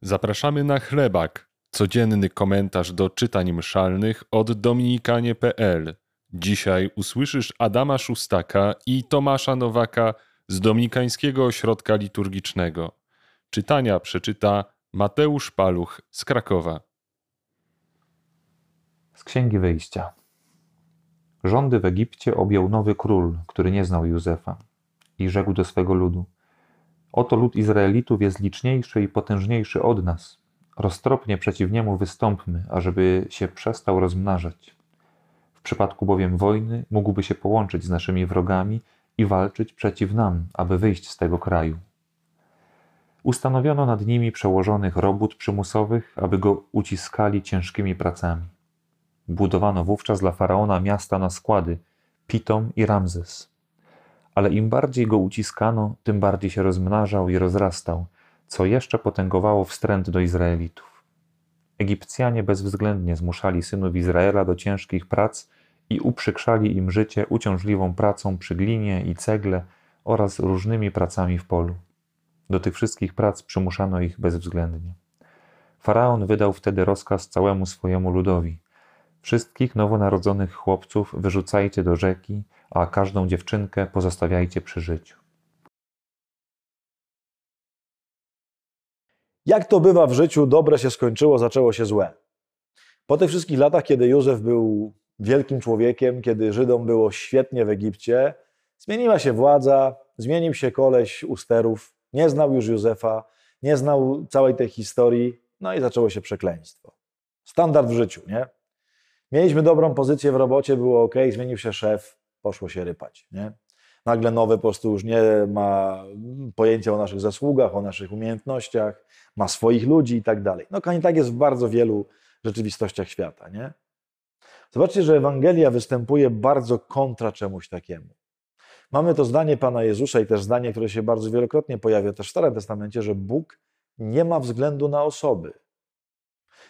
Zapraszamy na chlebak, codzienny komentarz do czytań mszalnych od dominikanie.pl. Dzisiaj usłyszysz Adama Szustaka i Tomasza Nowaka z Dominikańskiego Ośrodka Liturgicznego. Czytania przeczyta Mateusz Paluch z Krakowa. Z Księgi Wyjścia. Rządy w Egipcie objął nowy król, który nie znał Józefa i rzekł do swego ludu – Oto lud Izraelitów jest liczniejszy i potężniejszy od nas. Roztropnie przeciw niemu wystąpmy, ażeby się przestał rozmnażać. W przypadku bowiem wojny mógłby się połączyć z naszymi wrogami i walczyć przeciw nam, aby wyjść z tego kraju. Ustanowiono nad nimi przełożonych robót przymusowych, aby go uciskali ciężkimi pracami. Budowano wówczas dla faraona miasta na składy Pitom i Ramzes ale im bardziej go uciskano, tym bardziej się rozmnażał i rozrastał, co jeszcze potęgowało wstręt do Izraelitów. Egipcjanie bezwzględnie zmuszali synów Izraela do ciężkich prac i uprzykrzali im życie uciążliwą pracą przy glinie i cegle oraz różnymi pracami w polu. Do tych wszystkich prac przymuszano ich bezwzględnie. Faraon wydał wtedy rozkaz całemu swojemu ludowi: Wszystkich nowonarodzonych chłopców wyrzucajcie do rzeki a każdą dziewczynkę pozostawiajcie przy życiu. Jak to bywa w życiu, dobre się skończyło, zaczęło się złe. Po tych wszystkich latach, kiedy Józef był wielkim człowiekiem, kiedy Żydom było świetnie w Egipcie, zmieniła się władza, zmienił się koleś u sterów, nie znał już Józefa, nie znał całej tej historii, no i zaczęło się przekleństwo. Standard w życiu, nie? Mieliśmy dobrą pozycję w robocie, było ok, zmienił się szef, poszło się rypać. Nie? Nagle nowy po prostu już nie ma pojęcia o naszych zasługach, o naszych umiejętnościach, ma swoich ludzi i tak dalej. No tak jest w bardzo wielu rzeczywistościach świata. Nie? Zobaczcie, że Ewangelia występuje bardzo kontra czemuś takiemu. Mamy to zdanie Pana Jezusa i też zdanie, które się bardzo wielokrotnie pojawia też w Starym Testamencie, że Bóg nie ma względu na osoby.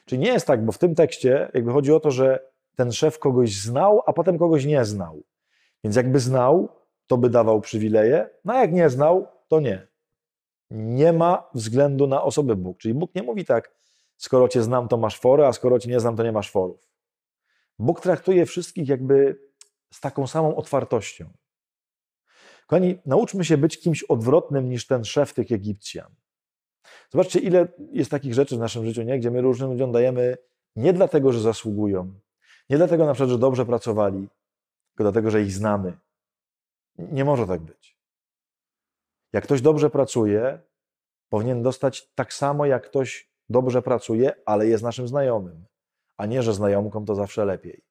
Czyli nie jest tak, bo w tym tekście jakby chodzi o to, że ten szef kogoś znał, a potem kogoś nie znał. Więc jakby znał, to by dawał przywileje, no a jak nie znał, to nie. Nie ma względu na osobę Bóg. Czyli Bóg nie mówi tak, skoro cię znam, to masz fory, a skoro cię nie znam, to nie masz forów. Bóg traktuje wszystkich jakby z taką samą otwartością. Kochani, nauczmy się być kimś odwrotnym niż ten szef tych Egipcjan. Zobaczcie, ile jest takich rzeczy w naszym życiu, nie? gdzie my różnym ludziom dajemy nie dlatego, że zasługują, nie dlatego na przykład, że dobrze pracowali, tylko dlatego, że ich znamy. Nie może tak być. Jak ktoś dobrze pracuje, powinien dostać tak samo, jak ktoś dobrze pracuje, ale jest naszym znajomym, a nie, że znajomkom to zawsze lepiej.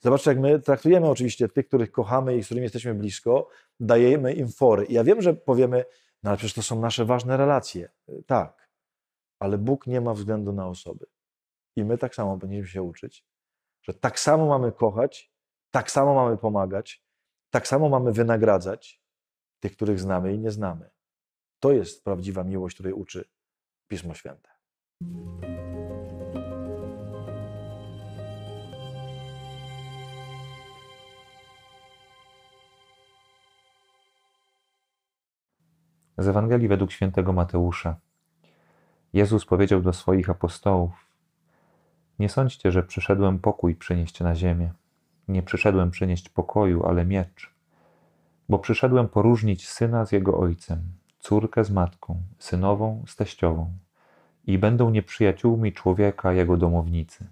Zobaczcie, jak my traktujemy oczywiście tych, których kochamy i z którymi jesteśmy blisko, dajemy im fory. I ja wiem, że powiemy, no ale przecież to są nasze ważne relacje. Tak, ale Bóg nie ma względu na osoby. I my tak samo powinniśmy się uczyć, że tak samo mamy kochać tak samo mamy pomagać, tak samo mamy wynagradzać tych, których znamy i nie znamy. To jest prawdziwa miłość, której uczy Pismo Święte. Z Ewangelii według świętego Mateusza. Jezus powiedział do swoich apostołów: Nie sądźcie, że przyszedłem pokój przynieść na ziemię. Nie przyszedłem przynieść pokoju, ale miecz. Bo przyszedłem poróżnić syna z jego ojcem, córkę z matką, synową z teściową. I będą nieprzyjaciółmi człowieka jego domownicy.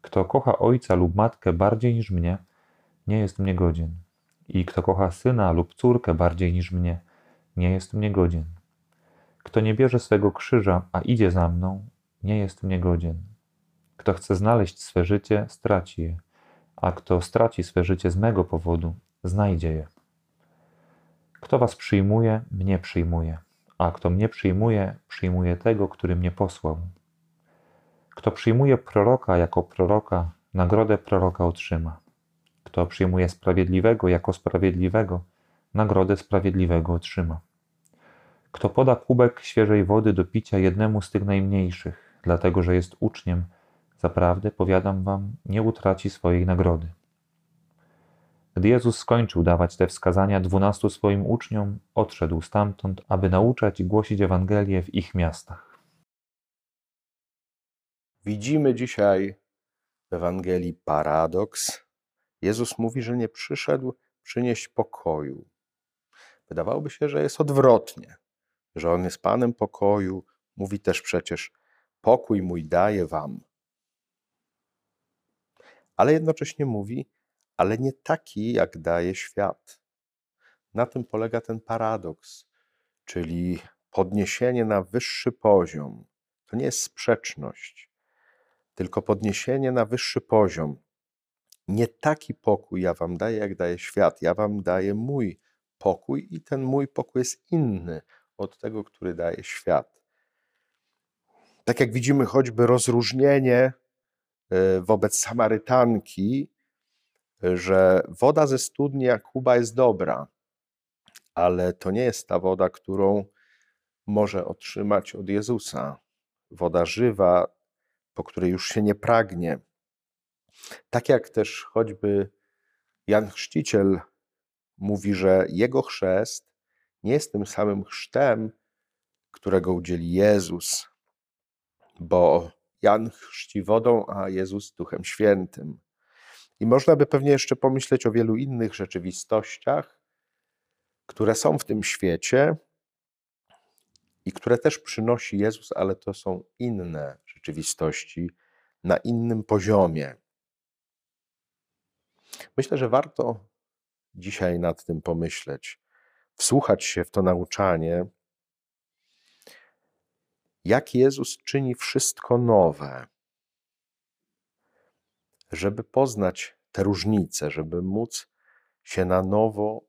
Kto kocha ojca lub matkę bardziej niż mnie, nie jest mnie godzien. I kto kocha syna lub córkę bardziej niż mnie, nie jest mnie godzien. Kto nie bierze swego krzyża, a idzie za mną, nie jest mnie godzien. Kto chce znaleźć swe życie, straci je a kto straci swe życie z mego powodu, znajdzie je. Kto was przyjmuje, mnie przyjmuje, a kto mnie przyjmuje, przyjmuje tego, który mnie posłał. Kto przyjmuje proroka jako proroka, nagrodę proroka otrzyma. Kto przyjmuje sprawiedliwego jako sprawiedliwego, nagrodę sprawiedliwego otrzyma. Kto poda kubek świeżej wody do picia jednemu z tych najmniejszych, dlatego że jest uczniem, Zaprawdę, powiadam wam, nie utraci swojej nagrody. Gdy Jezus skończył dawać te wskazania dwunastu swoim uczniom, odszedł stamtąd, aby nauczać i głosić Ewangelię w ich miastach. Widzimy dzisiaj w Ewangelii paradoks. Jezus mówi, że nie przyszedł przynieść pokoju. Wydawałoby się, że jest odwrotnie, że On jest Panem pokoju. Mówi też przecież: Pokój mój daję Wam. Ale jednocześnie mówi: Ale nie taki, jak daje świat. Na tym polega ten paradoks, czyli podniesienie na wyższy poziom. To nie jest sprzeczność, tylko podniesienie na wyższy poziom. Nie taki pokój ja wam daję, jak daje świat. Ja wam daję mój pokój i ten mój pokój jest inny od tego, który daje świat. Tak jak widzimy choćby rozróżnienie e, wobec Samarytanki, że woda ze studni Jakuba jest dobra, ale to nie jest ta woda, którą może otrzymać od Jezusa. Woda żywa, po której już się nie pragnie. Tak jak też choćby Jan Chrzciciel mówi, że jego chrzest nie jest tym samym chrztem, którego udzieli Jezus, bo Jan chrzci wodą, a Jezus duchem świętym. I można by pewnie jeszcze pomyśleć o wielu innych rzeczywistościach, które są w tym świecie i które też przynosi Jezus, ale to są inne rzeczywistości na innym poziomie. Myślę, że warto dzisiaj nad tym pomyśleć, wsłuchać się w to nauczanie, jak Jezus czyni wszystko nowe, żeby poznać te różnice, żeby móc się na nowo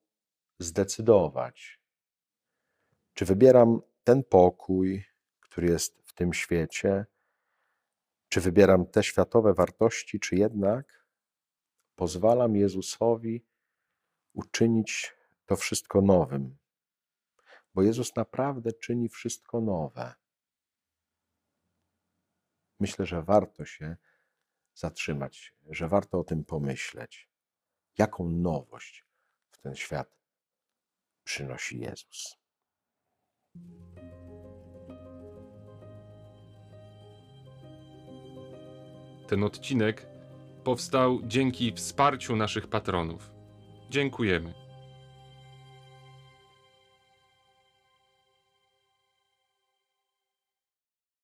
zdecydować. Czy wybieram ten pokój, który jest w tym świecie? Czy wybieram te światowe wartości, czy jednak pozwalam Jezusowi uczynić to wszystko nowym? Bo Jezus naprawdę czyni wszystko nowe. Myślę, że warto się zatrzymać, że warto o tym pomyśleć. Jaką nowość w ten świat przynosi Jezus. Ten odcinek powstał dzięki wsparciu naszych patronów. Dziękujemy.